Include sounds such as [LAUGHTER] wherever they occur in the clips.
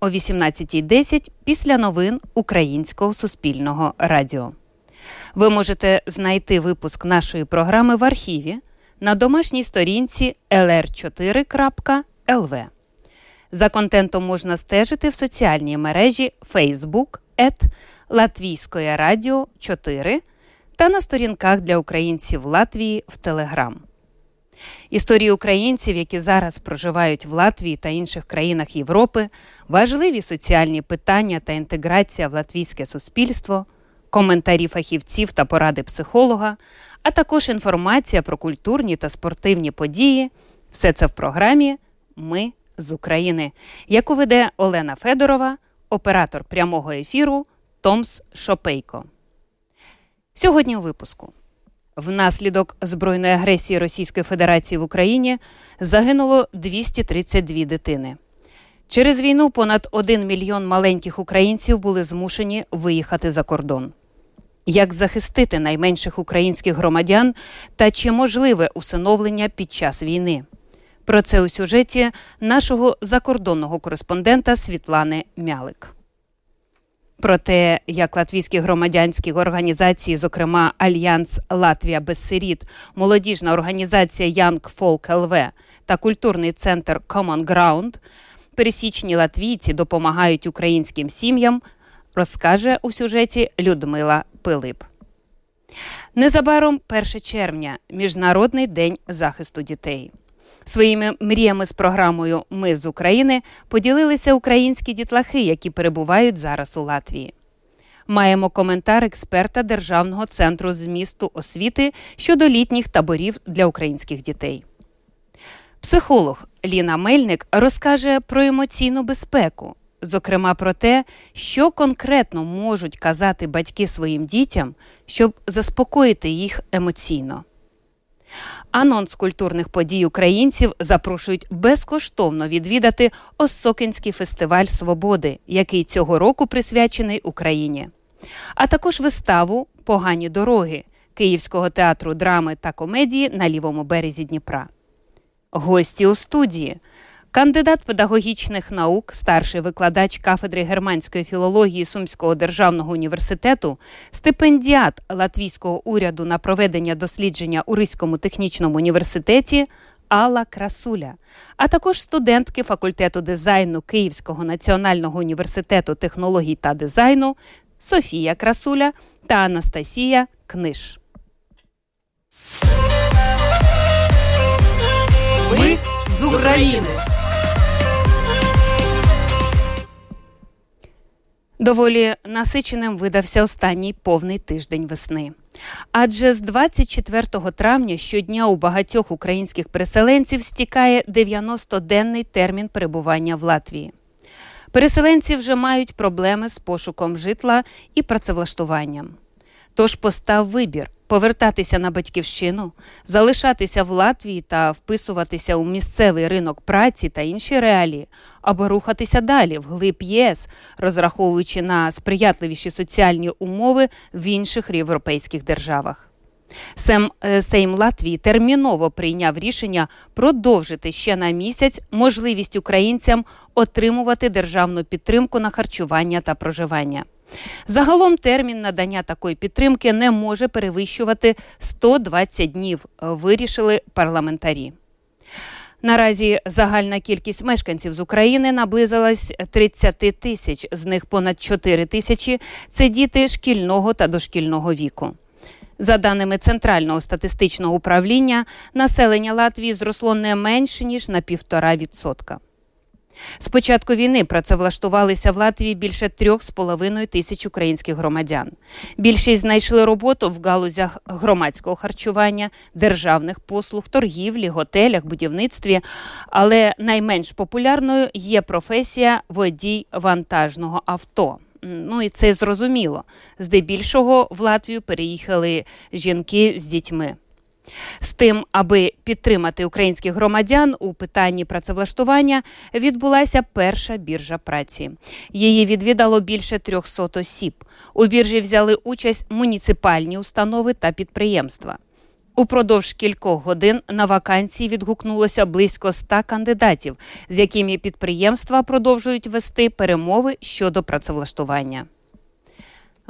о 18.10 після новин Українського суспільного радіо. Ви можете знайти випуск нашої програми в архіві на домашній сторінці lr4.lv. За контентом можна стежити в соціальній мережі Facebook ет Латвійської радіо 4 та на сторінках для українців Латвії в Телеграм. Історії українців, які зараз проживають в Латвії та інших країнах Європи, важливі соціальні питання та інтеграція в латвійське суспільство, коментарі фахівців та поради психолога, а також інформація про культурні та спортивні події. Все це в програмі Ми з України, яку веде Олена Федорова, оператор прямого ефіру Томс Шопейко. Сьогодні у випуску. Внаслідок збройної агресії Російської Федерації в Україні загинуло 232 дитини. Через війну понад 1 мільйон маленьких українців були змушені виїхати за кордон. Як захистити найменших українських громадян та чи можливе усиновлення під час війни? Про це у сюжеті нашого закордонного кореспондента Світлани Мялик. Про те, як латвійські громадянські організації, зокрема Альянс Латвія без сиріт, молодіжна організація Young Folk ЛВ та культурний центр Common Ground, пересічні латвійці допомагають українським сім'ям, розкаже у сюжеті Людмила Пилип. Незабаром 1 червня, Міжнародний день захисту дітей. Своїми мріями з програмою Ми з України поділилися українські дітлахи, які перебувають зараз у Латвії. Маємо коментар експерта Державного центру змісту освіти щодо літніх таборів для українських дітей. Психолог Ліна Мельник розкаже про емоційну безпеку, зокрема про те, що конкретно можуть казати батьки своїм дітям, щоб заспокоїти їх емоційно. Анонс культурних подій українців запрошують безкоштовно відвідати Осокінський фестиваль свободи, який цього року присвячений Україні, а також виставу Погані дороги Київського театру драми та комедії на лівому березі Дніпра. Гості у студії Кандидат педагогічних наук, старший викладач кафедри германської філології Сумського державного університету, стипендіат латвійського уряду на проведення дослідження у Ризькому технічному університеті Алла Красуля, а також студентки факультету дизайну Київського національного університету технологій та дизайну Софія Красуля та Анастасія Книж. Ми з України. Доволі насиченим видався останній повний тиждень весни. Адже з 24 травня щодня у багатьох українських переселенців стікає 90-денний термін перебування в Латвії. Переселенці вже мають проблеми з пошуком житла і працевлаштуванням. Тож постав вибір повертатися на батьківщину, залишатися в Латвії та вписуватися у місцевий ринок праці та інші реалії, або рухатися далі в глиб ЄС, розраховуючи на сприятливіші соціальні умови в інших європейських державах. Сем е, Сейм Латвії терміново прийняв рішення продовжити ще на місяць можливість українцям отримувати державну підтримку на харчування та проживання. Загалом термін надання такої підтримки не може перевищувати 120 днів, вирішили парламентарі. Наразі загальна кількість мешканців з України наблизилась 30 тисяч, з них понад 4 тисячі це діти шкільного та дошкільного віку. За даними Центрального статистичного управління, населення Латвії зросло не менше ніж на півтора відсотка. З початку війни працевлаштувалися в Латвії більше трьох з половиною тисяч українських громадян. Більшість знайшли роботу в галузях громадського харчування, державних послуг, торгівлі, готелях, будівництві. Але найменш популярною є професія водій вантажного авто. Ну і це зрозуміло. Здебільшого в Латвію переїхали жінки з дітьми. З тим, аби підтримати українських громадян у питанні працевлаштування, відбулася перша біржа праці. Її відвідало більше 300 осіб. У біржі взяли участь муніципальні установи та підприємства. Упродовж кількох годин на вакансії відгукнулося близько ста кандидатів, з якими підприємства продовжують вести перемови щодо працевлаштування.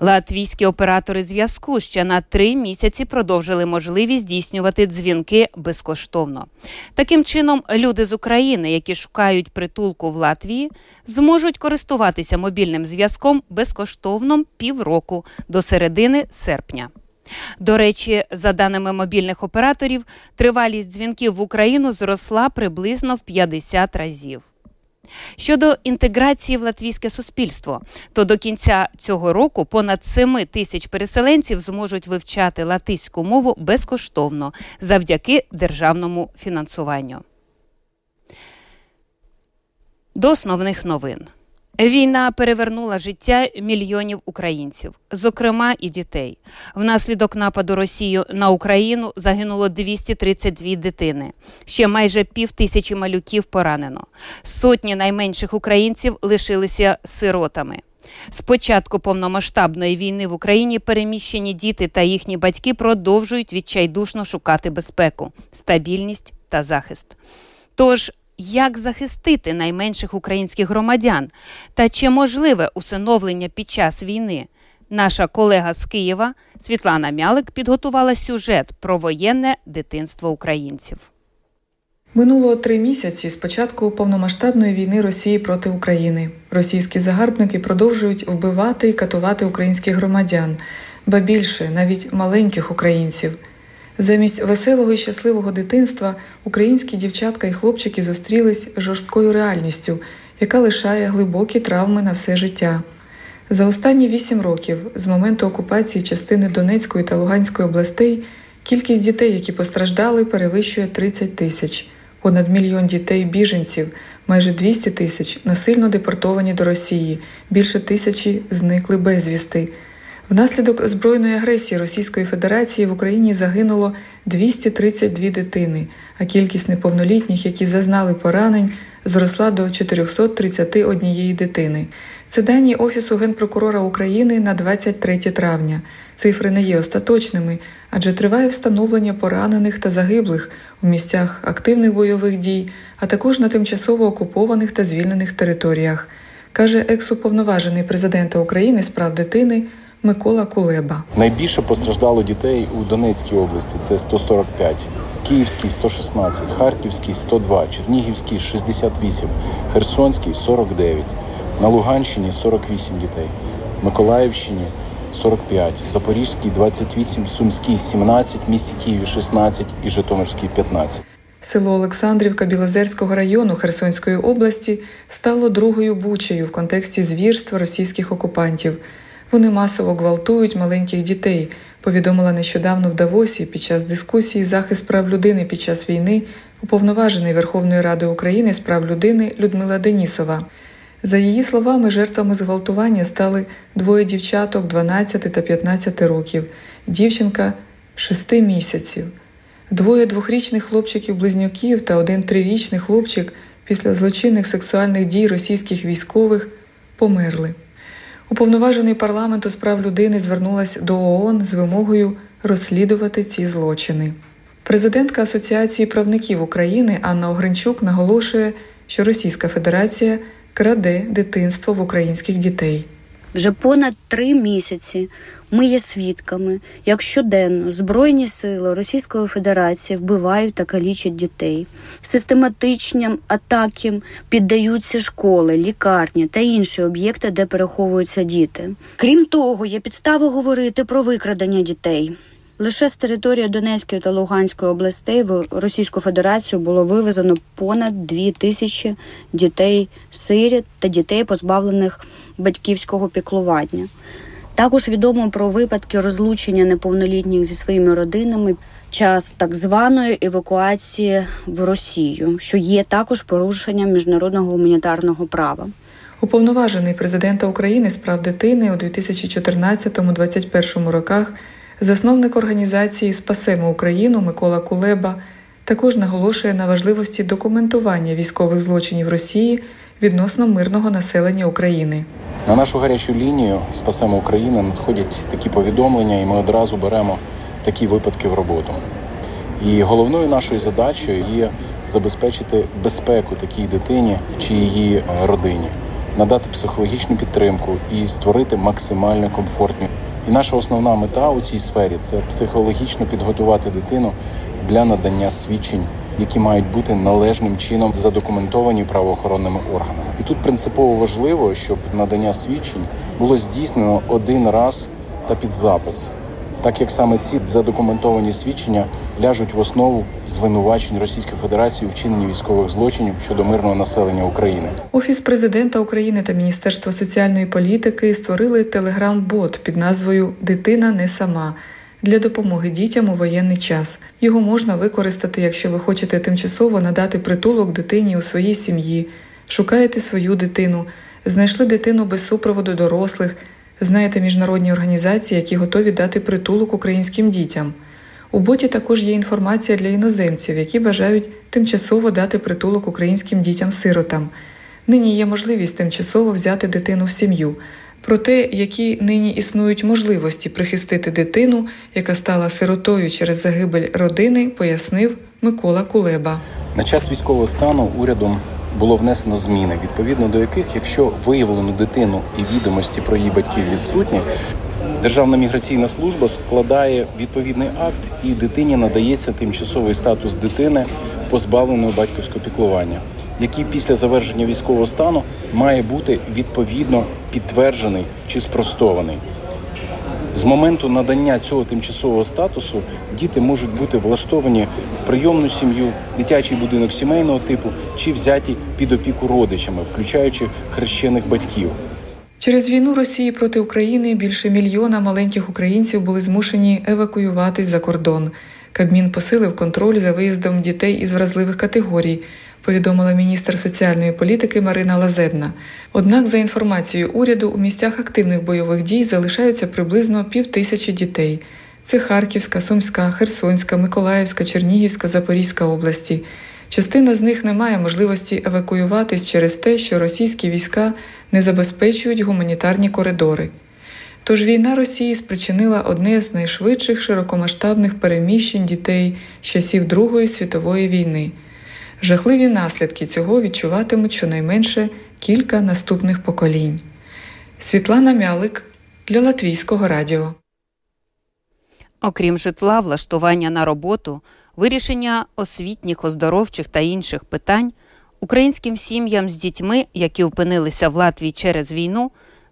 Латвійські оператори зв'язку ще на три місяці продовжили можливість здійснювати дзвінки безкоштовно. Таким чином, люди з України, які шукають притулку в Латвії, зможуть користуватися мобільним зв'язком безкоштовно півроку до середини серпня. До речі, за даними мобільних операторів, тривалість дзвінків в Україну зросла приблизно в 50 разів. Щодо інтеграції в латвійське суспільство, то до кінця цього року понад 7 тисяч переселенців зможуть вивчати латиську мову безкоштовно завдяки державному фінансуванню. До основних новин. Війна перевернула життя мільйонів українців, зокрема і дітей. Внаслідок нападу Росії на Україну загинуло 232 дитини. Ще майже пів тисячі малюків поранено. Сотні найменших українців лишилися сиротами. З початку повномасштабної війни в Україні переміщені діти та їхні батьки продовжують відчайдушно шукати безпеку, стабільність та захист. Тож як захистити найменших українських громадян та чи можливе усиновлення під час війни? Наша колега з Києва Світлана Мялик підготувала сюжет про воєнне дитинство українців. Минуло три місяці з початку повномасштабної війни Росії проти України. Російські загарбники продовжують вбивати і катувати українських громадян, ба більше навіть маленьких українців. Замість веселого і щасливого дитинства українські дівчатка і хлопчики зустрілись з жорсткою реальністю, яка лишає глибокі травми на все життя. За останні вісім років, з моменту окупації частини Донецької та Луганської областей, кількість дітей, які постраждали, перевищує 30 тисяч, понад мільйон дітей біженців, майже 200 тисяч насильно депортовані до Росії, більше тисячі зникли безвісти. Внаслідок збройної агресії Російської Федерації в Україні загинуло 232 дитини, а кількість неповнолітніх, які зазнали поранень, зросла до 431 дитини. Це дані Офісу генпрокурора України на 23 травня. Цифри не є остаточними, адже триває встановлення поранених та загиблих у місцях активних бойових дій, а також на тимчасово окупованих та звільнених територіях, каже ексуповноважений президента України з прав дитини. Микола Кулеба. Найбільше постраждало дітей у Донецькій області. Це 145, Київський 116, Харківський 102, Чернігівський 68, Херсонський 49, на Луганщині 48 дітей, Миколаївщині 45, Запорізький 28, Сумський 17, місті Києві 16 і Житомирський 15. Село Олександрівка Білозерського району Херсонської області стало другою бучею в контексті звірства російських окупантів. Вони масово гвалтують маленьких дітей. Повідомила нещодавно в Давосі під час дискусії захист прав людини під час війни уповноважений Верховної Ради України з прав людини Людмила Денісова. За її словами, жертвами зґвалтування стали двоє дівчаток 12 та 15 років, дівчинка 6 місяців, двоє двохрічних хлопчиків-близнюків та один трирічний хлопчик після злочинних сексуальних дій російських військових померли. Уповноважений парламенту з прав людини звернулась до ООН з вимогою розслідувати ці злочини. Президентка Асоціації правників України Анна Огренчук наголошує, що Російська Федерація краде дитинство в українських дітей. Вже понад три місяці ми є свідками, як щоденно Збройні сили Російської Федерації вбивають та калічать дітей. Систематичним атакам піддаються школи, лікарні та інші об'єкти, де переховуються діти. Крім того, є підстави говорити про викрадення дітей. Лише з території Донецької та Луганської областей в Російську Федерацію було вивезено понад дві тисячі дітей сиріт та дітей, позбавлених батьківського піклування. Також відомо про випадки розлучення неповнолітніх зі своїми родинами час так званої евакуації в Росію, що є також порушенням міжнародного гуманітарного права. Уповноважений президента України з прав дитини у 2014-2021 роках, засновник організації Спасемо Україну Микола Кулеба також наголошує на важливості документування військових злочинів Росії відносно мирного населення України. На нашу гарячу лінію Спасемо Україну надходять такі повідомлення, і ми одразу беремо такі випадки в роботу. І головною нашою задачею є забезпечити безпеку такій дитині чи її родині, надати психологічну підтримку і створити максимально комфортні. І наша основна мета у цій сфері це психологічно підготувати дитину для надання свідчень, які мають бути належним чином задокументовані правоохоронними органами. І тут принципово важливо, щоб надання свідчень було здійснено один раз та під запис так як саме ці задокументовані свідчення ляжуть в основу звинувачень Російської Федерації у вчиненні військових злочинів щодо мирного населення України. Офіс президента України та Міністерство соціальної політики створили телеграм-бот під назвою Дитина не сама. Для допомоги дітям у воєнний час його можна використати, якщо ви хочете тимчасово надати притулок дитині у своїй сім'ї, шукаєте свою дитину, знайшли дитину без супроводу дорослих, Знаєте міжнародні організації, які готові дати притулок українським дітям. У боті також є інформація для іноземців, які бажають тимчасово дати притулок українським дітям-сиротам. Нині є можливість тимчасово взяти дитину в сім'ю. Про те, які нині існують можливості прихистити дитину, яка стала сиротою через загибель родини, пояснив Микола Кулеба. На час військового стану урядом було внесено зміни, відповідно до яких, якщо виявлено дитину і відомості про її батьків відсутні, Державна міграційна служба складає відповідний акт, і дитині надається тимчасовий статус дитини, позбавленої батьківського піклування, який після завершення військового стану має бути відповідно підтверджений чи спростований. З моменту надання цього тимчасового статусу діти можуть бути влаштовані в прийомну сім'ю, дитячий будинок сімейного типу чи взяті під опіку родичами, включаючи хрещених батьків. Через війну Росії проти України більше мільйона маленьких українців були змушені евакуюватись за кордон. Кабмін посилив контроль за виїздом дітей із вразливих категорій повідомила міністр соціальної політики Марина Лазебна. Однак, за інформацією уряду, у місцях активних бойових дій залишаються приблизно пів тисячі дітей. Це Харківська, Сумська, Херсонська, Миколаївська, Чернігівська, Запорізька області. Частина з них не має можливості евакуюватись через те, що російські війська не забезпечують гуманітарні коридори. Тож війна Росії спричинила одне з найшвидших широкомасштабних переміщень дітей з часів Другої світової війни. Жахливі наслідки цього відчуватимуть щонайменше кілька наступних поколінь. Світлана Мялик для Латвійського радіо. Окрім житла, влаштування на роботу, вирішення освітніх, оздоровчих та інших питань українським сім'ям з дітьми, які опинилися в Латвії через війну,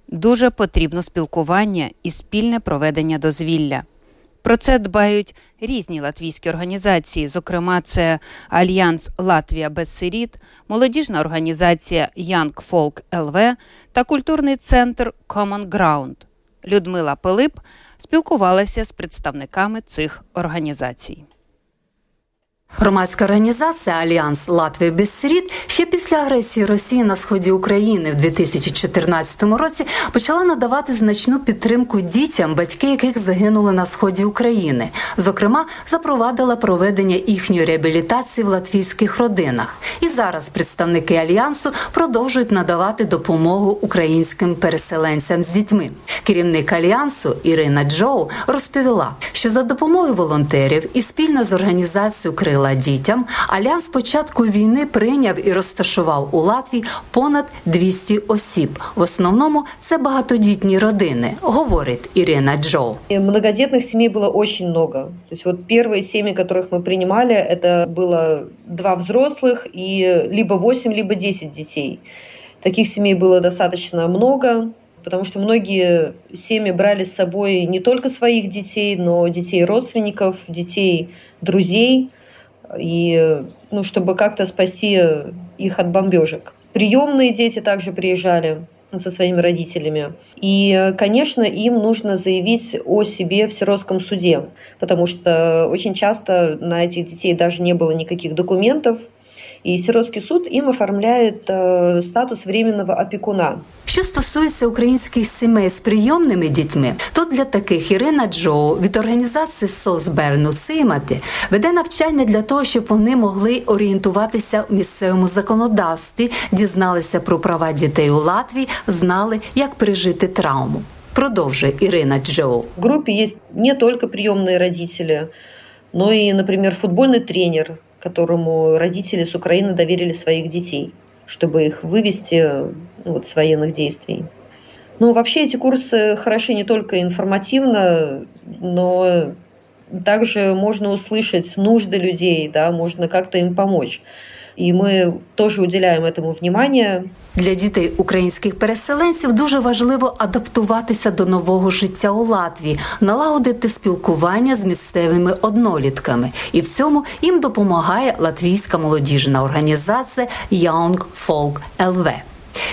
дуже потрібно спілкування і спільне проведення дозвілля. Про це дбають різні латвійські організації, зокрема, це Альянс Латвія без сиріт, молодіжна організація Young Folk ЛВ та культурний центр Common Ground. Людмила Пилип спілкувалася з представниками цих організацій. Громадська організація Альянс Латвія без сиріт ще після агресії Росії на сході України в 2014 році почала надавати значну підтримку дітям, батьки яких загинули на сході України. Зокрема, запровадила проведення їхньої реабілітації в латвійських родинах. І зараз представники альянсу продовжують надавати допомогу українським переселенцям з дітьми. Керівник альянсу Ірина Джоу розповіла, що за допомогою волонтерів і спільно з організацією Крила допомогла дітям. Альянс з початку війни прийняв і розташував у Латвії понад 200 осіб. В основному це багатодітні родини, говорить Ірина Джо. Многодетных семей было очень много. То есть вот первые семьи, которых мы принимали, это было два взрослых и либо 8, либо 10 детей. Таких семей было достаточно много, потому что многие семьи брали с собой не только своих детей, но детей родственников, детей друзей и ну, чтобы как-то спасти их от бомбежек. Приемные дети также приезжали со своими родителями. И, конечно, им нужно заявить о себе в сиротском суде, потому что очень часто на этих детей даже не было никаких документов, И сиротский суд им оформляет э, статус временного опекуна. Що стосується українських сімей з прийомними дітьми, то для таких Ірина Джоу від організації СОС Берну Цимати веде навчання для того, щоб вони могли орієнтуватися в місцевому законодавстві, дізналися про права дітей у Латвії, знали, як пережити травму. Продовжує Ірина Джоу. В группе есть не только приемные родители, но и, например, футбольный тренер, Которому родители с Украины доверили своих детей, чтобы их вывести ну, вот, с военных действий. Ну, вообще эти курсы хороши не только информативно, но также можно услышать нужды людей, да, можно как-то им помочь. І ми теж уділяємо цьому внимання. Для дітей українських переселенців дуже важливо адаптуватися до нового життя у Латвії, налагодити спілкування з місцевими однолітками, і в цьому їм допомагає латвійська молодіжна організація Young Folk LV.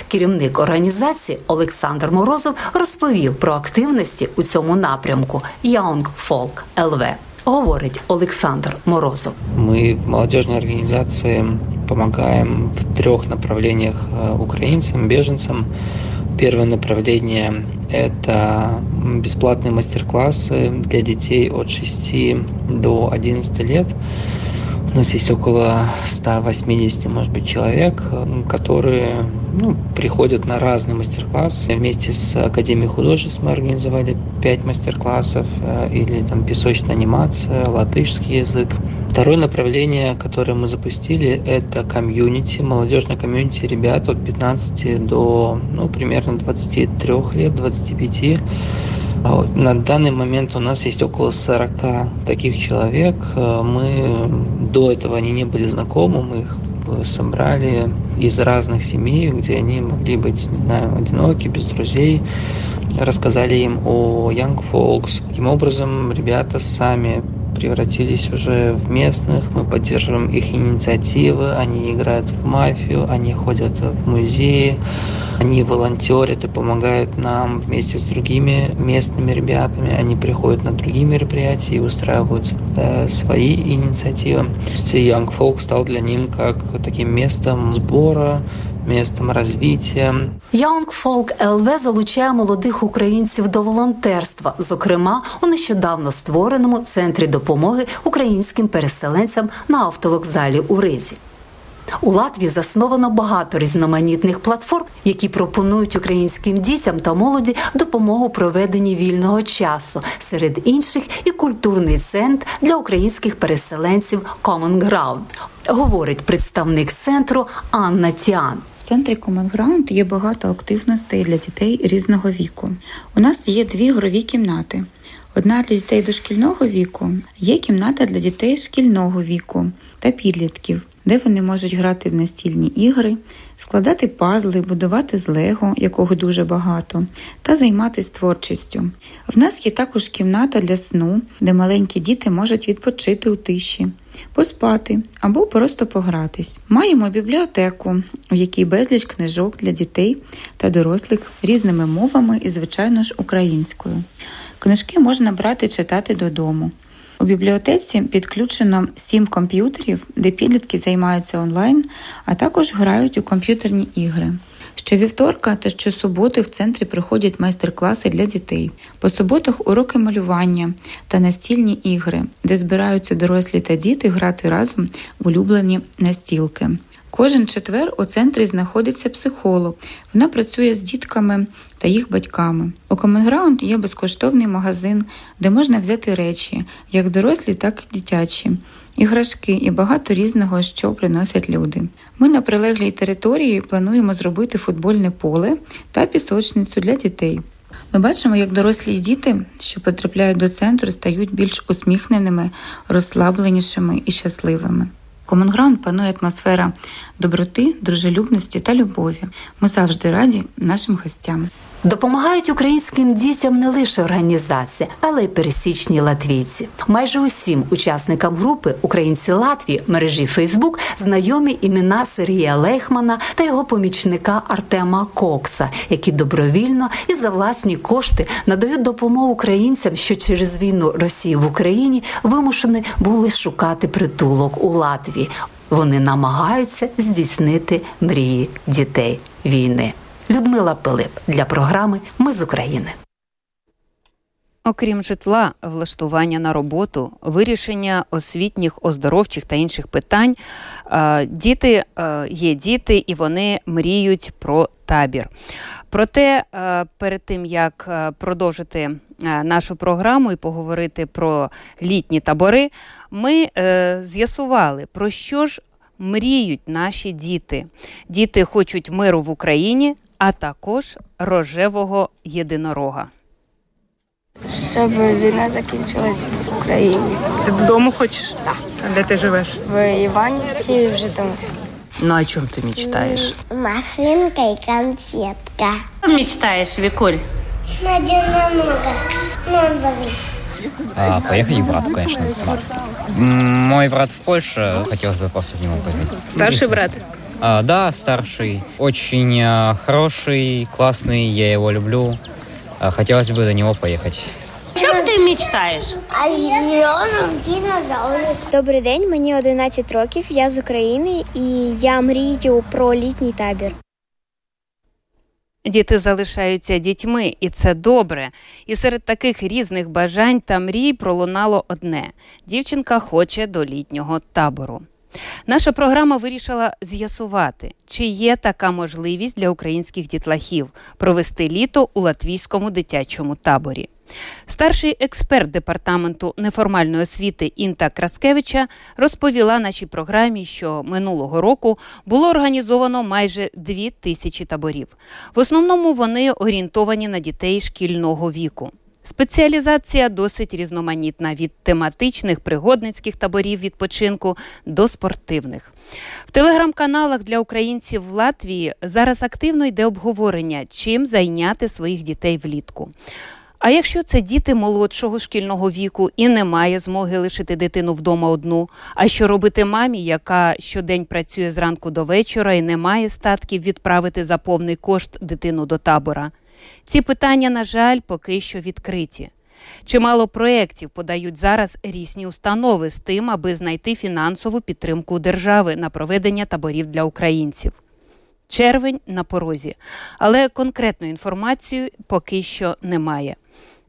Керівник організації Олександр Морозов розповів про активності у цьому напрямку Young Folk LV. Говорить Олександр Морозов. Мы в молодежной организации помогаем в трех направлениях э, украинцам, беженцам. Первое направление – это бесплатные мастер-классы для детей от 6 до 11 лет. У нас есть около 180, может быть, человек, которые ну, приходят на разные мастер-классы. Вместе с Академией художеств мы организовали 5 мастер-классов, э, или там песочная анимация, латышский язык. Второе направление, которое мы запустили, это комьюнити, молодежное комьюнити ребят от 15 до ну, примерно 23 лет, 25 а на данный момент у нас есть около 40 таких человек. Э, мы до этого они не были знакомы, мы их собрали из разных семей, где они могли быть, не знаю, одиноки, без друзей. Рассказали им о Young Folks. Таким образом, ребята сами превратились уже в местных, мы поддерживаем их инициативы, они играют в мафию, они ходят в музеи, они волонтерят и помогают нам вместе с другими местными ребятами, они приходят на другие мероприятия и устраивают э, свои инициативы. Young Folk стал для них как таким местом сбора, містом розвиття. Young Folk ЛВ залучає молодих українців до волонтерства, зокрема у нещодавно створеному центрі допомоги українським переселенцям на автовокзалі у Ризі. У Латвії засновано багато різноманітних платформ, які пропонують українським дітям та молоді допомогу проведенні вільного часу, серед інших і культурний центр для українських переселенців Common Ground, говорить представник центру Анна Тіан. В центрі Common Ground є багато активностей для дітей різного віку. У нас є дві ігрові кімнати. Одна для дітей дошкільного віку, є кімната для дітей шкільного віку та підлітків де вони можуть грати в настільні ігри, складати пазли, будувати з лего, якого дуже багато, та займатися творчістю. В нас є також кімната для сну, де маленькі діти можуть відпочити у тиші, поспати або просто погратись. Маємо бібліотеку, в якій безліч книжок для дітей та дорослих різними мовами і, звичайно ж, українською. Книжки можна брати читати додому. У бібліотеці підключено сім комп'ютерів, де підлітки займаються онлайн, а також грають у комп'ютерні ігри. Щовівторка та щосуботи в центрі проходять майстер-класи для дітей. По суботах уроки малювання та настільні ігри, де збираються дорослі та діти грати разом в улюблені настілки. Кожен четвер у центрі знаходиться психолог. Вона працює з дітками та їх батьками. У Common Ground є безкоштовний магазин, де можна взяти речі, як дорослі, так і дитячі, іграшки і багато різного, що приносять люди. Ми на прилеглій території плануємо зробити футбольне поле та пісочницю для дітей. Ми бачимо, як дорослі діти, що потрапляють до центру, стають більш усміхненими, розслабленішими і щасливими. Комонграунд панує атмосфера доброти, дружелюбності та любові. Ми завжди раді нашим гостям. Допомагають українським дітям не лише організації, але й пересічні латвійці. Майже усім учасникам групи Українці Латвії мережі Фейсбук знайомі імена Сергія Лейхмана та його помічника Артема Кокса, які добровільно і за власні кошти надають допомогу українцям, що через війну Росії в Україні вимушені були шукати притулок у Латвії. Вони намагаються здійснити мрії дітей війни. Людмила Пилип для програми Ми з України. Окрім житла, влаштування на роботу, вирішення освітніх, оздоровчих та інших питань, е, діти е, є діти і вони мріють про табір. Проте е, перед тим як продовжити нашу програму і поговорити про літні табори, ми з'ясували, про що ж мріють наші діти. Діти хочуть миру в Україні, а також рожевого єдинорога. Щоб війна закінчилась в Україні. Ти додому хочеш? Так. А де ти живеш? В Іванівці в Житомирі. Ну, о чем ты мечтаешь? Машинка и конфетка. Что мечтаешь, Викуль? На единорога. Нозовый. А, поехать к брату, конечно. Мой брат в Польше, хотелось бы просто к нему поехать. Старший брат? А, да, старший. Очень а, хороший, классный, я его люблю. А, хотелось бы до него поехать. О ти мечтаєш? А. Добрий день, мені 11 років. Я з України і я мрію про літній табір. Діти залишаються дітьми, і це добре. І серед таких різних бажань та мрій пролунало одне: дівчинка хоче до літнього табору. Наша програма вирішила з'ясувати, чи є така можливість для українських дітлахів провести літо у латвійському дитячому таборі. Старший експерт департаменту неформальної освіти Інта Краскевича розповіла нашій програмі, що минулого року було організовано майже дві тисячі таборів. В основному вони орієнтовані на дітей шкільного віку. Спеціалізація досить різноманітна від тематичних пригодницьких таборів відпочинку до спортивних. В телеграм-каналах для українців в Латвії зараз активно йде обговорення, чим зайняти своїх дітей влітку. А якщо це діти молодшого шкільного віку і немає змоги лишити дитину вдома одну, а що робити мамі, яка щодень працює зранку до вечора і не має статків відправити за повний кошт дитину до табора? Ці питання, на жаль, поки що відкриті. Чимало проєктів подають зараз різні установи з тим, аби знайти фінансову підтримку держави на проведення таборів для українців. Червень на порозі, але конкретної інформації поки що немає.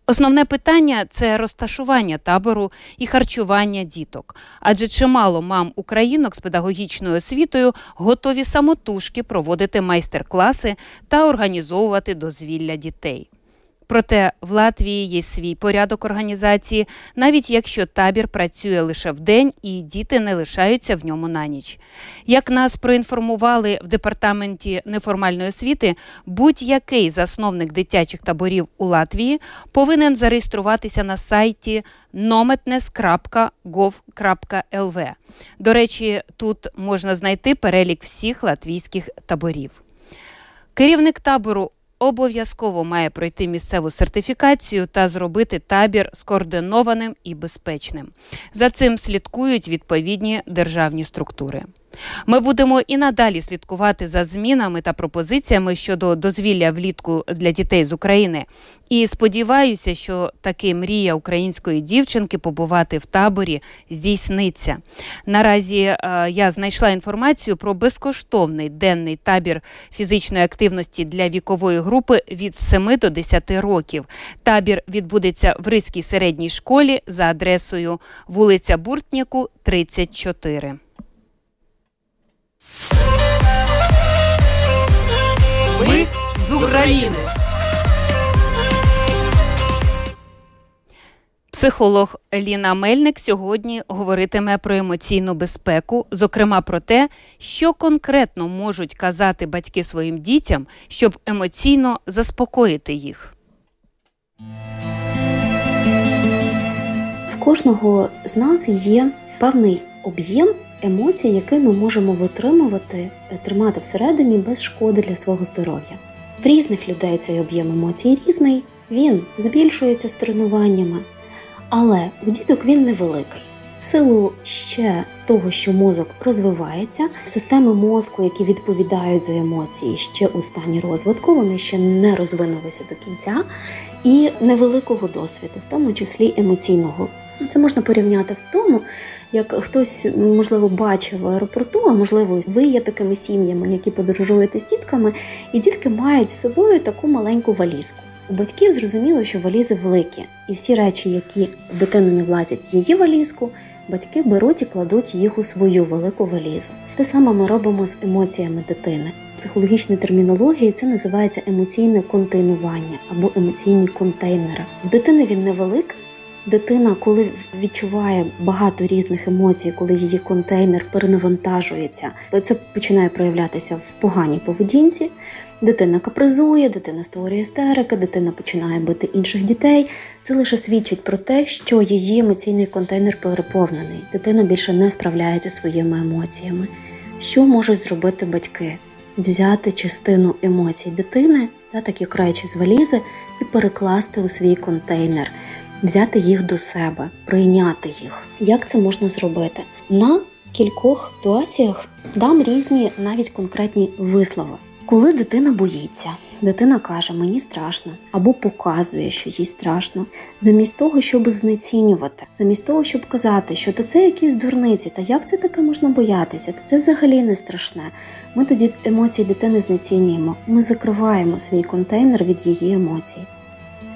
Основне питання це розташування табору і харчування діток, адже чимало мам українок з педагогічною освітою готові самотужки проводити майстер-класи та організовувати дозвілля дітей. Проте в Латвії є свій порядок організації, навіть якщо табір працює лише в день і діти не лишаються в ньому на ніч. Як нас проінформували в департаменті неформальної освіти, будь-який засновник дитячих таборів у Латвії повинен зареєструватися на сайті nometnes.gov.lv. До речі, тут можна знайти перелік всіх латвійських таборів. Керівник табору обов'язково має пройти місцеву сертифікацію та зробити табір скоординованим і безпечним. За цим слідкують відповідні державні структури. Ми будемо і надалі слідкувати за змінами та пропозиціями щодо дозвілля влітку для дітей з України. І сподіваюся, що таки мрія української дівчинки побувати в таборі здійсниться. Наразі е, я знайшла інформацію про безкоштовний денний табір фізичної активності для вікової групи від 7 до 10 років. Табір відбудеться в Ризькій середній школі за адресою вулиця Буртняку, 34. Ми з України. Психолог Ліна Мельник сьогодні говоритиме про емоційну безпеку, зокрема про те, що конкретно можуть казати батьки своїм дітям, щоб емоційно заспокоїти їх. В кожного з нас є певний об'єм емоцій, які ми можемо витримувати, е, тримати всередині без шкоди для свого здоров'я. В різних людей цей об'єм емоцій різний, він збільшується з тренуваннями, але у діток він невеликий. В силу ще того, що мозок розвивається, системи мозку, які відповідають за емоції, ще у стані розвитку, вони ще не розвинулися до кінця, і невеликого досвіду, в тому числі емоційного. Це можна порівняти в тому, як хтось можливо бачив в аеропорту, а можливо, ви є такими сім'ями, які подорожуєте з дітками, і дітки мають з собою таку маленьку валізку. У батьків зрозуміло, що валізи великі, і всі речі, які в дитини не влазять в її валізку, батьки беруть і кладуть їх у свою велику валізу. Те саме ми робимо з емоціями дитини. В термінології це називається емоційне контейнування або емоційні контейнери. В дитини він невеликий. Дитина, коли відчуває багато різних емоцій, коли її контейнер перенавантажується, це починає проявлятися в поганій поведінці. Дитина капризує, дитина створює істерики, дитина починає бити інших дітей. Це лише свідчить про те, що її емоційний контейнер переповнений. Дитина більше не справляється своїми емоціями. Що можуть зробити батьки? Взяти частину емоцій дитини, та такі речі з валізи, і перекласти у свій контейнер, взяти їх до себе, прийняти їх. Як це можна зробити? На кількох ситуаціях дам різні навіть конкретні вислови. Коли дитина боїться, дитина каже, мені страшно, або показує, що їй страшно, замість того, щоб знецінювати, замість того, щоб казати, що та це якісь дурниці, та як це таке можна боятися, та це взагалі не страшне. Ми тоді емоції дитини знецінюємо, ми закриваємо свій контейнер від її емоцій.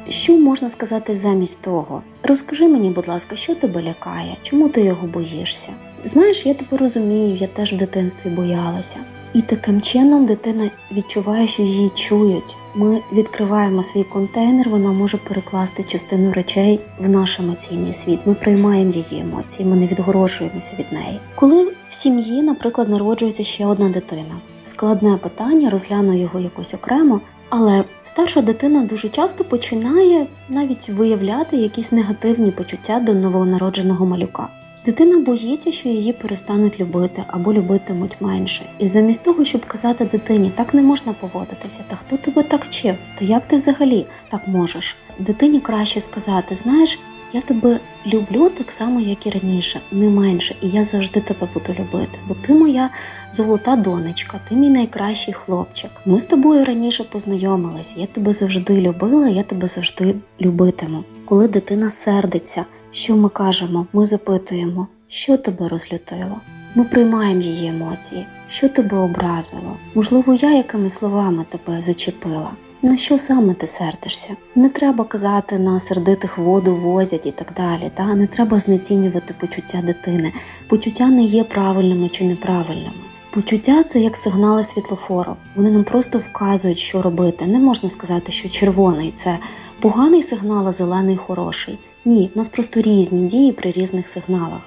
Що можна сказати замість того? Розкажи мені, будь ласка, що тебе лякає, чому ти його боїшся? Знаєш, я тебе розумію, я теж в дитинстві боялася. І таким чином дитина відчуває, що її чують. Ми відкриваємо свій контейнер, вона може перекласти частину речей в наш емоційний світ. Ми приймаємо її емоції, ми не відгорожуємося від неї. Коли в сім'ї, наприклад, народжується ще одна дитина, складне питання, розгляну його якось окремо. Але старша дитина дуже часто починає навіть виявляти якісь негативні почуття до новонародженого малюка. Дитина боїться, що її перестануть любити або любитимуть менше. І замість того, щоб казати дитині, так не можна поводитися, та хто тебе так вчив? Та як ти взагалі так можеш? Дитині краще сказати, знаєш, я тебе люблю так само, як і раніше, не менше, і я завжди тебе буду любити, бо ти моя золота донечка, ти мій найкращий хлопчик. Ми з тобою раніше познайомились, я тебе завжди любила, я тебе завжди любитиму. Коли дитина сердиться. Що ми кажемо? Ми запитуємо, що тебе розлютило. Ми приймаємо її емоції, що тебе образило. Можливо, я якими словами тебе зачепила. На що саме ти сердишся? Не треба казати на сердитих воду возять і так далі. Та не треба знецінювати почуття дитини. Почуття не є правильними чи неправильними. Почуття це як сигнали світлофору. Вони нам просто вказують, що робити. Не можна сказати, що червоний це поганий сигнал, а зелений хороший. Ні, в нас просто різні дії при різних сигналах.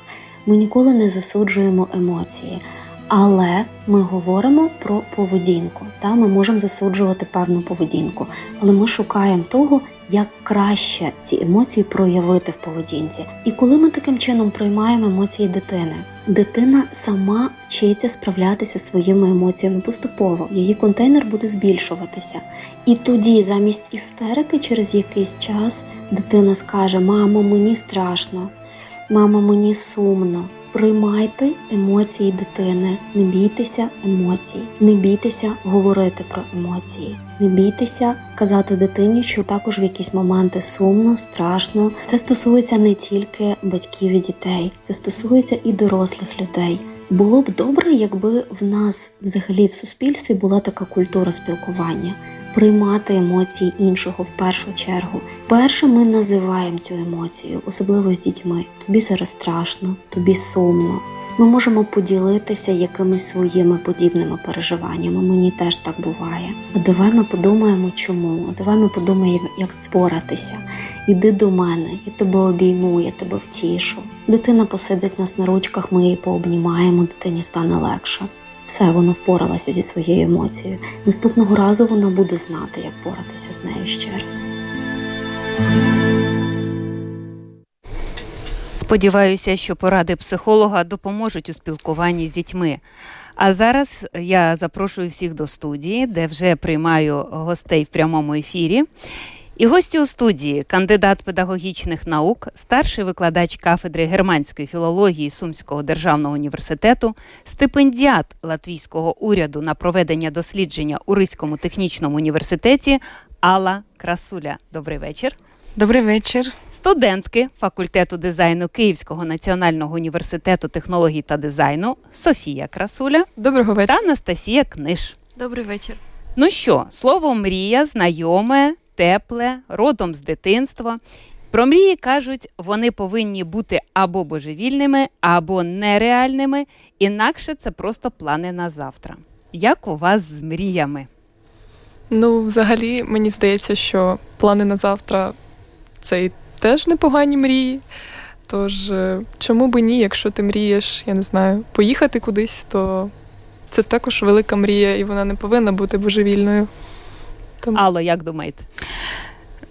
Ми ніколи не засуджуємо емоції, але ми говоримо про поведінку. Та Ми можемо засуджувати певну поведінку, але ми шукаємо того, як краще ці емоції проявити в поведінці. І коли ми таким чином приймаємо емоції дитини, дитина сама вчиться справлятися своїми емоціями поступово, її контейнер буде збільшуватися. І тоді, замість істерики, через якийсь час дитина скаже: Мамо, мені страшно, мамо, мені сумно. Приймайте емоції дитини, не бійтеся емоцій, не бійтеся говорити про емоції, не бійтеся казати дитині, що також в якісь моменти сумно, страшно. Це стосується не тільки батьків і дітей, це стосується і дорослих людей. Було б добре, якби в нас взагалі в суспільстві була така культура спілкування приймати емоції іншого в першу чергу. Перше ми називаємо цю емоцію, особливо з дітьми. Тобі зараз страшно, тобі сумно. Ми можемо поділитися якимись своїми подібними переживаннями. Мені теж так буває. А давай ми подумаємо, чому. А давай ми подумаємо, як споратися. Іди до мене, я тебе обійму, я тебе втішу. Дитина посидить нас на ручках, ми її пообнімаємо, дитині стане легше. Все, вона впоралася зі своєю емоцією. Наступного разу вона буде знати, як поратися з нею ще раз. Сподіваюся, що поради психолога допоможуть у спілкуванні з дітьми. А зараз я запрошую всіх до студії, де вже приймаю гостей в прямому ефірі. І гості у студії, кандидат педагогічних наук, старший викладач кафедри германської філології Сумського державного університету, стипендіат латвійського уряду на проведення дослідження у Ризькому технічному університеті Алла Красуля. Добрий вечір. Добрий вечір. Студентки факультету дизайну Київського національного університету технологій та дизайну Софія Красуля Доброго вечора. та Анастасія Книж. Добрий вечір. Ну що, слово мрія, знайоме, тепле, родом з дитинства. Про мрії кажуть, вони повинні бути або божевільними, або нереальними, інакше це просто плани на завтра. Як у вас з мріями? Ну, взагалі, мені здається, що плани на завтра це і теж непогані мрії. Тож, е, чому би ні, якщо ти мрієш, я не знаю, поїхати кудись, то це також велика мрія, і вона не повинна бути божевільною. Тому... Алло, як думаєте?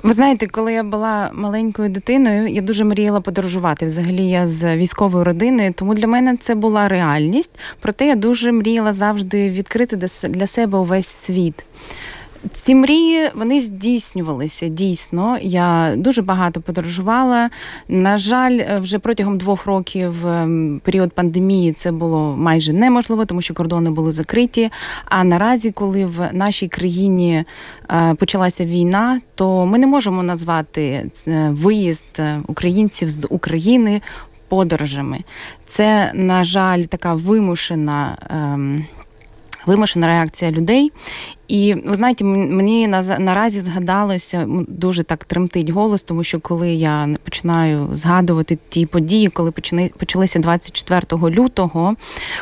Ви знаєте, коли я була маленькою дитиною, я дуже мріяла подорожувати. Взагалі, я з військової родини, тому для мене це була реальність. Проте я дуже мріяла завжди відкрити для себе увесь світ. Ці мрії вони здійснювалися дійсно. Я дуже багато подорожувала. На жаль, вже протягом двох років ем, період пандемії це було майже неможливо, тому що кордони були закриті. А наразі, коли в нашій країні е, почалася війна, то ми не можемо назвати виїзд українців з України подорожами. Це, на жаль, така вимушена. Ем, вимушена реакція людей. І ви знаєте, мені наразі згадалося дуже так тремтить голос, тому що коли я починаю згадувати ті події, коли почалися 24 лютого,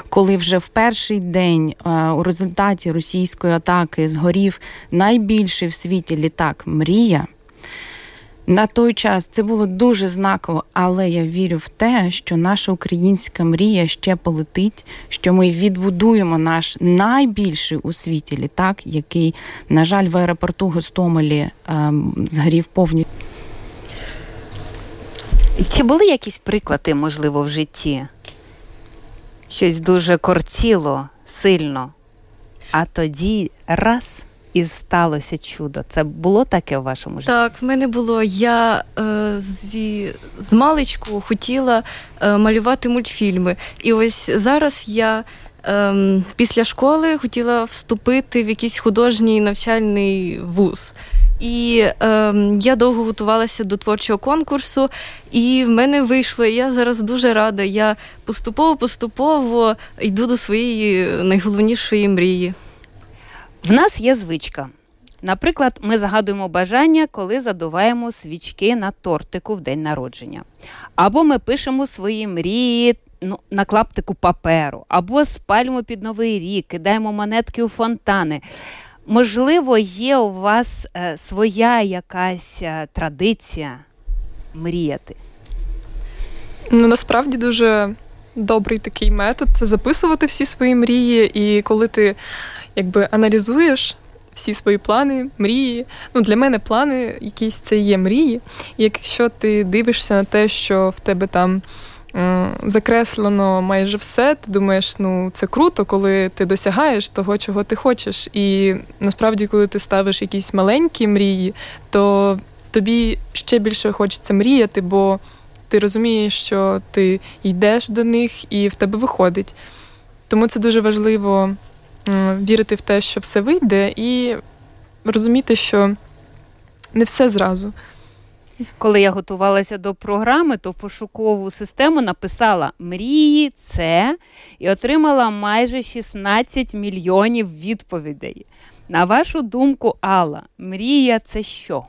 коли вже в перший день у результаті російської атаки згорів найбільший в світі літак Мрія. На той час це було дуже знаково, але я вірю в те, що наша українська мрія ще полетить, що ми відбудуємо наш найбільший у світі літак, який, на жаль, в аеропорту Гостомелі ем, згорів повністю. Чи були якісь приклади, можливо, в житті? Щось дуже кортіло, сильно, а тоді раз і сталося чудо. Це було таке в вашому житті? Так, в мене було. Я е, зі, з маличку хотіла е, малювати мультфільми. І ось зараз я. Ем, після школи хотіла вступити в якийсь художній навчальний вуз. І ем, я довго готувалася до творчого конкурсу, і в мене вийшло. Я зараз дуже рада. Я поступово-поступово йду до своєї найголовнішої мрії. В нас є звичка. Наприклад, ми загадуємо бажання, коли задуваємо свічки на тортику в день народження. Або ми пишемо свої мрії ну, на клаптику паперу, або спалюємо під новий рік, кидаємо монетки у фонтани. Можливо, є у вас е, своя якась е, традиція мріяти? Ну, насправді дуже добрий такий метод це записувати всі свої мрії, і коли ти якби аналізуєш всі свої плани, мрії. Ну, Для мене плани якісь це є мрії. Якщо ти дивишся на те, що в тебе там закреслено майже все, ти думаєш, ну це круто, коли ти досягаєш того, чого ти хочеш. І насправді, коли ти ставиш якісь маленькі мрії, то тобі ще більше хочеться мріяти, бо ти розумієш, що ти йдеш до них і в тебе виходить. Тому це дуже важливо вірити в те, що все вийде, і розуміти, що не все зразу. Коли я готувалася до програми, то в пошукову систему написала мрії це і отримала майже 16 мільйонів відповідей. На вашу думку, Алла, мрія це що?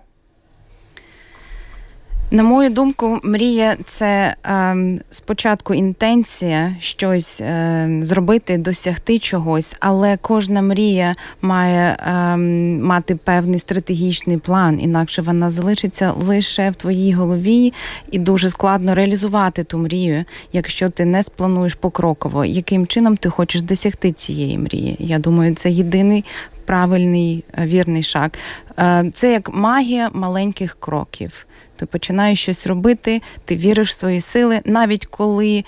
На мою думку, мрія це е, спочатку інтенція щось е, зробити, досягти чогось, але кожна мрія має е, мати певний стратегічний план, інакше вона залишиться лише в твоїй голові, і дуже складно реалізувати ту мрію, якщо ти не сплануєш покроково, яким чином ти хочеш досягти цієї мрії. Я думаю, це єдиний правильний е, вірний шаг. Е, це як магія маленьких кроків. Ти починаєш щось робити, ти віриш в свої сили, навіть коли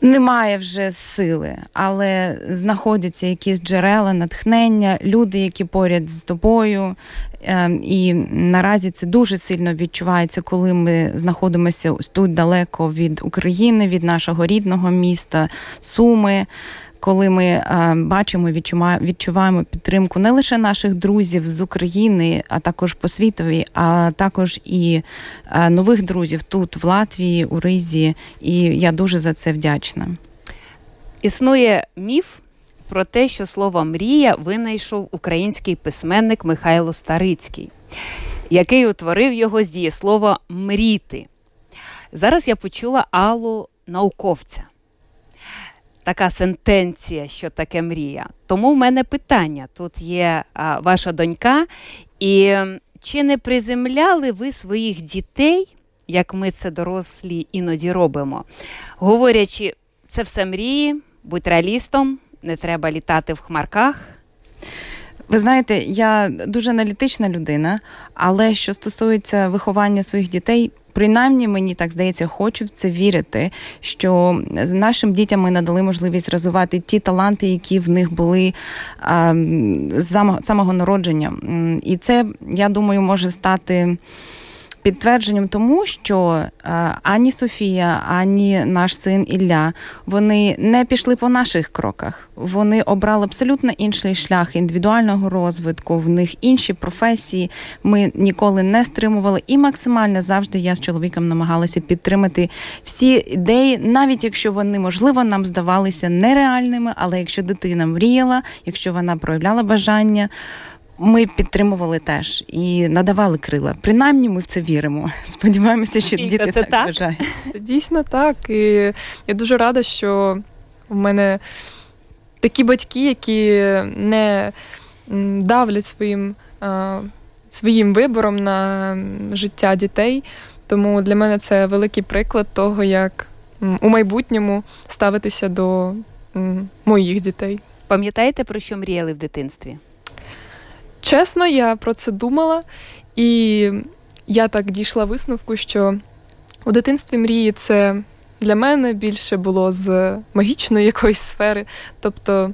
немає вже сили, але знаходяться якісь джерела, натхнення, люди, які поряд з тобою. Ем, і наразі це дуже сильно відчувається, коли ми знаходимося тут далеко від України, від нашого рідного міста, Суми коли ми е, бачимо, відчуваємо підтримку не лише наших друзів з України, а також по світові, а також і е, нових друзів тут, в Латвії, у Ризі. І я дуже за це вдячна. Існує міф. Про те, що слово мрія винайшов український письменник Михайло Старицький, який утворив його з дієслова мріти. Зараз я почула Аллу науковця така сентенція, що таке мрія. Тому в мене питання: тут є а, ваша донька, і чи не приземляли ви своїх дітей, як ми це дорослі іноді робимо, говорячи, це все мрії, будь реалістом, не треба літати в хмарках. Ви знаєте, я дуже аналітична людина, але що стосується виховання своїх дітей, Принаймні, мені так здається, хочу в це вірити, що нашим дітям ми надали можливість розвивати ті таланти, які в них були а, з самого народження. І це, я думаю, може стати підтвердженням тому, що е, ані Софія, ані наш син Ілля вони не пішли по наших кроках. Вони обрали абсолютно інший шлях індивідуального розвитку. В них інші професії. Ми ніколи не стримували, і максимально завжди я з чоловіком намагалася підтримати всі ідеї, навіть якщо вони можливо нам здавалися нереальними, але якщо дитина мріяла, якщо вона проявляла бажання ми підтримували теж і надавали крила. Принаймні, ми в це віримо. [LAUGHS] Сподіваємося, що Фіка, діти це так вважають. Це дійсно так. І я дуже рада, що в мене такі батьки, які не давлять своїм, своїм вибором на життя дітей. Тому для мене це великий приклад того, як у майбутньому ставитися до моїх дітей. Пам'ятаєте, про що мріяли в дитинстві? Чесно, я про це думала, і я так дійшла висновку, що у дитинстві мрії це для мене більше було з магічної [LAUGHS] якоїсь сфери. Тобто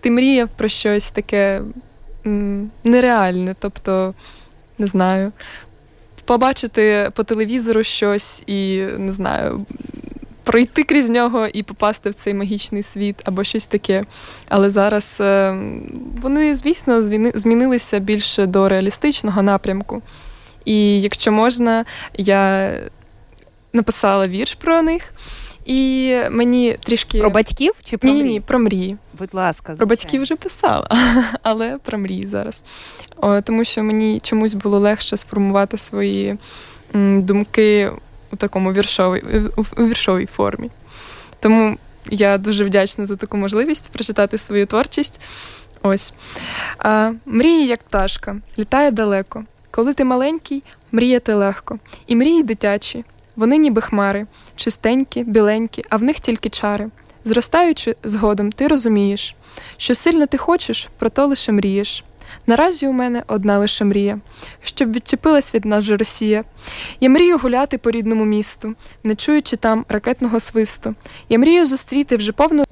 ти мріяв про щось таке м, нереальне, тобто, не знаю, побачити по телевізору щось і не знаю, пройти крізь нього і попасти в цей магічний світ або щось таке. Але зараз е, вони, звісно, змінилися більше до реалістичного напрямку. І якщо можна, я написала вірш про них. І мені трішки про батьків чи про ні, мрії? Ні, про мрії. Будь ласка, звичайно. про батьків вже писала, [LAUGHS] але про мрії зараз. О, Тому що мені чомусь було легше сформувати свої м, думки у такому віршовій, у віршовій формі. Тому я дуже вдячна за таку можливість прочитати свою творчість. Ось. А, Мрії, як пташка, літає далеко. Коли ти маленький, мріяти легко. І мрії дитячі, вони ніби хмари, чистенькі, біленькі, а в них тільки чари. Зростаючи згодом, ти розумієш, що сильно ти хочеш, про то лише мрієш. Наразі у мене одна лише мрія, щоб відчепилась від нас же Росія. Я мрію гуляти по рідному місту, не чуючи там ракетного свисту. Я мрію зустріти вже повну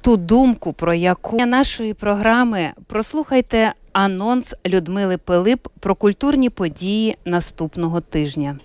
ту думку, про яку нашої програми прослухайте анонс Людмили Пилип про культурні події наступного тижня.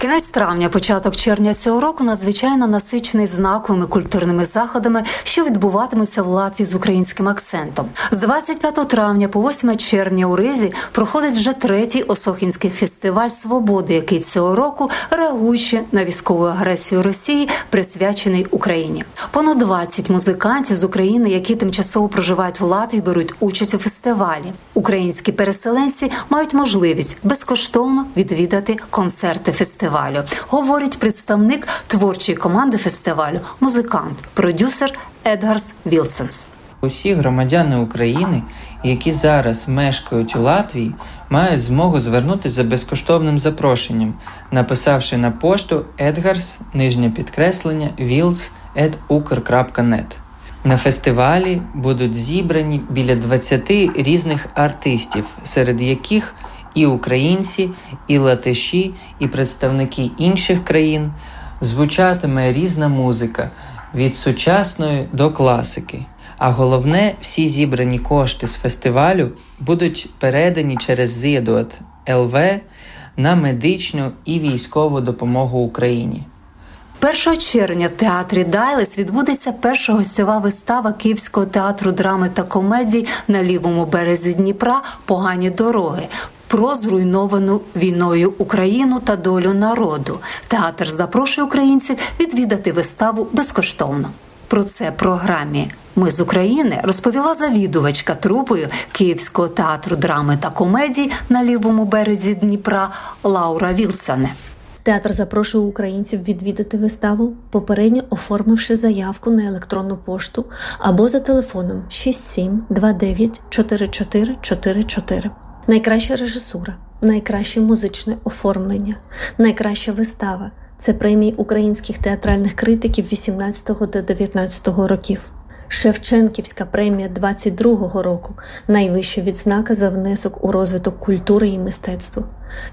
Кінець травня, початок червня цього року надзвичайно насичений знаковими культурними заходами, що відбуватимуться в Латвії з українським акцентом. З 25 травня по 8 червня у Ризі проходить вже третій Осохінський фестиваль свободи, який цього року, реагуючи на військову агресію Росії, присвячений Україні. Понад 20 музикантів з України, які тимчасово проживають в Латвії, беруть участь у фестивалі. Українські переселенці мають можливість безкоштовно відвідати концерти фестивалю фестивалю, говорить представник творчої команди фестивалю, музикант, продюсер Едгарс Вілсенс. Усі громадяни України, які зараз мешкають у Латвії, мають змогу звернутися за безкоштовним запрошенням, написавши на пошту Edgars, нижнє підкреслення wils.ukr.net. На фестивалі будуть зібрані біля 20 різних артистів, серед яких і українці, і латиші, і представники інших країн звучатиме різна музика від сучасної до класики. А головне, всі зібрані кошти з фестивалю будуть передані через ЗІДОТ ЛВ на медичну і військову допомогу Україні. 1 червня в театрі Дайлес відбудеться перша гостьова вистава Київського театру драми та комедій на лівому березі Дніпра Погані дороги. Про зруйновану війною Україну та долю народу театр запрошує українців відвідати виставу безкоштовно. Про це програмі Ми з України розповіла завідувачка трупою Київського театру драми та комедій на лівому березі Дніпра Лаура Вілсане. Театр запрошує українців відвідати виставу, попередньо оформивши заявку на електронну пошту або за телефоном 6729 4444. Найкраща режисура, найкраще музичне оформлення, найкраща вистава це премії українських театральних критиків 18 до 19 років. Шевченківська премія 22-го року найвища відзнака за внесок у розвиток культури і мистецтва.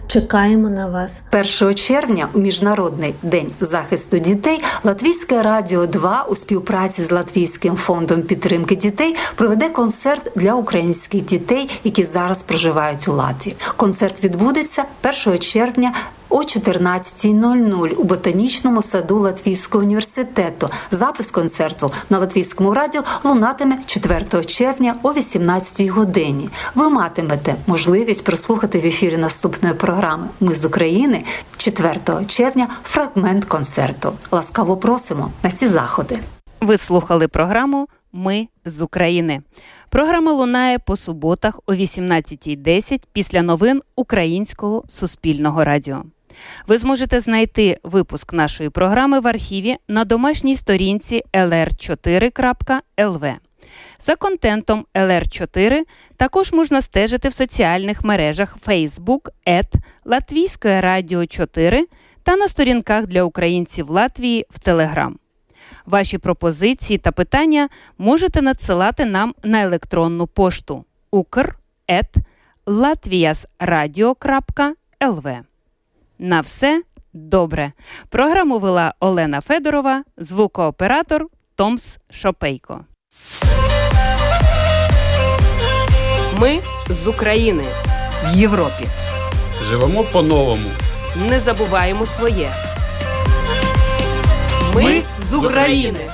Чекаємо на вас 1 червня у міжнародний день захисту дітей. Латвійське радіо 2 у співпраці з Латвійським фондом підтримки дітей проведе концерт для українських дітей, які зараз проживають у Латвії. Концерт відбудеться 1 червня о 14.00 у ботанічному саду Латвійського університету. Запис концерту на латвійському радіо лунатиме 4 червня о 18 годині. Ви матимете можливість прослухати в ефірі наступної програми Ми з України 4 червня. Фрагмент концерту. Ласкаво просимо на ці заходи. Ви слухали програму Ми з України. Програма лунає по суботах о 18.10 після новин Українського суспільного радіо. Ви зможете знайти випуск нашої програми в архіві на домашній сторінці lr4.lv. За контентом LR4 також можна стежити в соціальних мережах Facebook, ет Латвійське Радіо 4 та на сторінках для українців Латвії в Телеграм. Ваші пропозиції та питання можете надсилати нам на електронну пошту ukr.latviasradio.lv. На все добре. Програму вела Олена Федорова, звукооператор Томс Шопейко. Ми з України в Європі. Живемо по-новому. Не забуваємо своє. Ми з України.